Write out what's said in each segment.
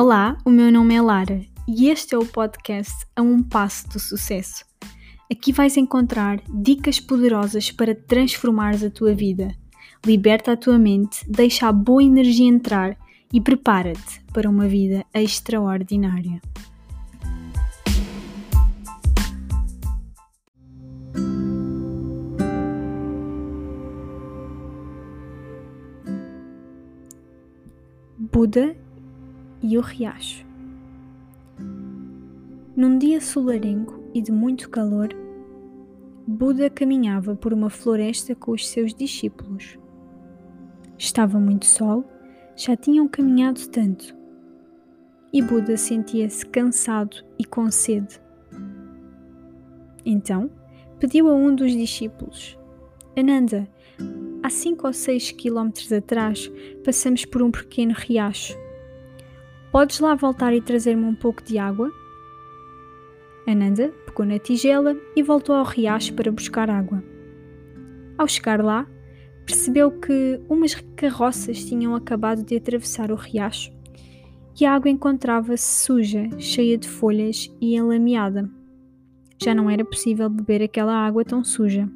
Olá, o meu nome é Lara e este é o podcast A Um Passo do Sucesso. Aqui vais encontrar dicas poderosas para transformares a tua vida. Liberta a tua mente, deixa a boa energia entrar e prepara-te para uma vida extraordinária. Buda e o riacho. Num dia solarengo e de muito calor, Buda caminhava por uma floresta com os seus discípulos. Estava muito sol, já tinham caminhado tanto. E Buda sentia-se cansado e com sede. Então, pediu a um dos discípulos: Ananda, há cinco ou seis quilómetros atrás passamos por um pequeno riacho Podes lá voltar e trazer-me um pouco de água? Ananda pegou na tigela e voltou ao riacho para buscar água. Ao chegar lá, percebeu que umas carroças tinham acabado de atravessar o riacho e a água encontrava-se suja, cheia de folhas e enlameada. Já não era possível beber aquela água tão suja.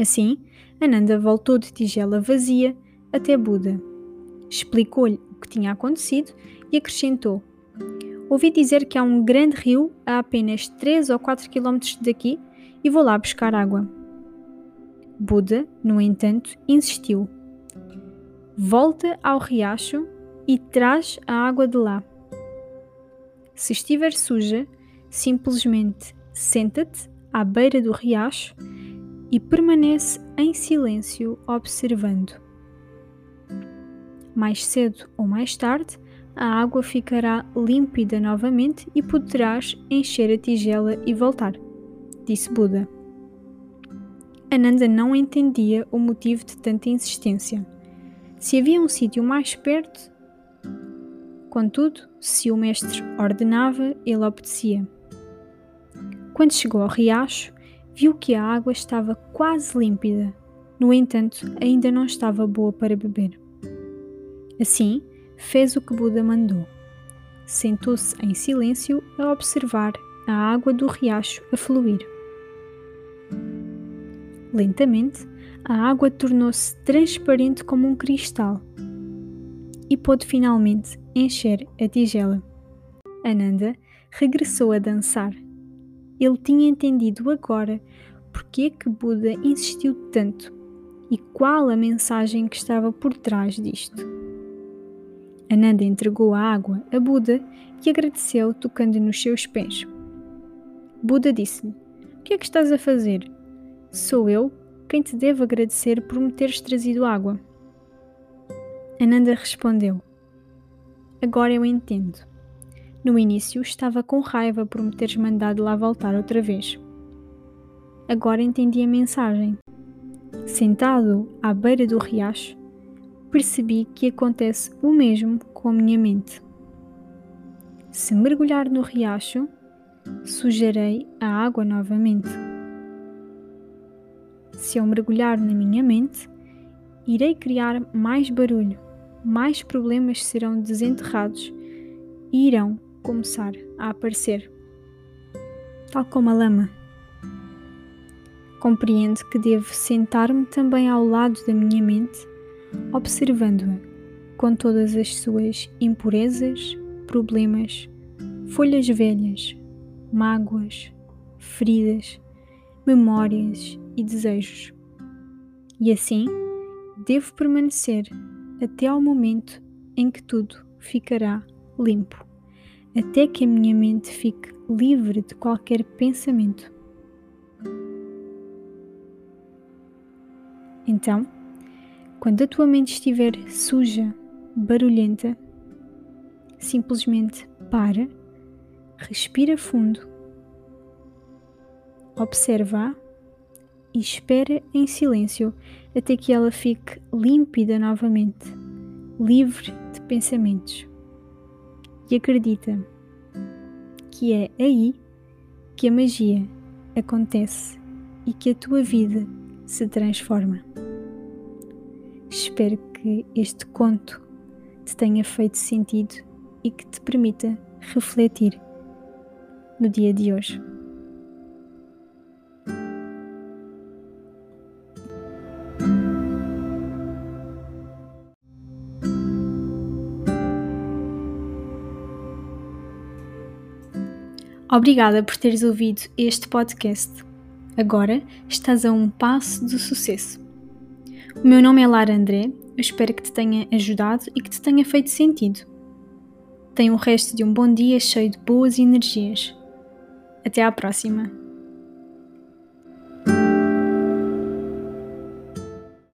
Assim, Ananda voltou de tigela vazia até Buda. Explicou-lhe o que tinha acontecido e acrescentou: Ouvi dizer que há um grande rio a apenas 3 ou 4 quilómetros daqui e vou lá buscar água. Buda, no entanto, insistiu: Volta ao riacho e traz a água de lá. Se estiver suja, simplesmente senta-te à beira do riacho e permanece em silêncio observando. Mais cedo ou mais tarde, a água ficará límpida novamente e poderás encher a tigela e voltar, disse Buda. Ananda não entendia o motivo de tanta insistência. Se havia um sítio mais perto, contudo, se o mestre ordenava, ele obedecia. Quando chegou ao riacho, viu que a água estava quase límpida, no entanto, ainda não estava boa para beber. Assim, fez o que Buda mandou. Sentou-se em silêncio a observar a água do riacho a fluir. Lentamente, a água tornou-se transparente como um cristal e pôde finalmente encher a tigela. Ananda regressou a dançar. Ele tinha entendido agora porque que Buda insistiu tanto e qual a mensagem que estava por trás disto. Ananda entregou a água a Buda e agradeceu tocando nos seus pés. Buda disse-lhe: O que é que estás a fazer? Sou eu quem te devo agradecer por me teres trazido água. Ananda respondeu: Agora eu entendo. No início estava com raiva por me teres mandado lá voltar outra vez. Agora entendi a mensagem. Sentado à beira do riacho, percebi que acontece o mesmo com a minha mente. Se mergulhar no riacho, sujarei a água novamente. Se eu mergulhar na minha mente, irei criar mais barulho, mais problemas serão desenterrados e irão começar a aparecer. Tal como a lama. Compreendo que devo sentar-me também ao lado da minha mente observando-a com todas as suas impurezas, problemas, folhas velhas, mágoas, feridas, memórias e desejos. E assim devo permanecer até ao momento em que tudo ficará limpo, até que a minha mente fique livre de qualquer pensamento. Então, quando a tua mente estiver suja, barulhenta, simplesmente para, respira fundo, observa e espera em silêncio até que ela fique límpida novamente, livre de pensamentos. E acredita que é aí que a magia acontece e que a tua vida se transforma. Espero que este conto te tenha feito sentido e que te permita refletir no dia de hoje. Obrigada por teres ouvido este podcast. Agora estás a um passo do sucesso. O meu nome é Lara André, eu espero que te tenha ajudado e que te tenha feito sentido. Tenha o resto de um bom dia cheio de boas energias. Até à próxima!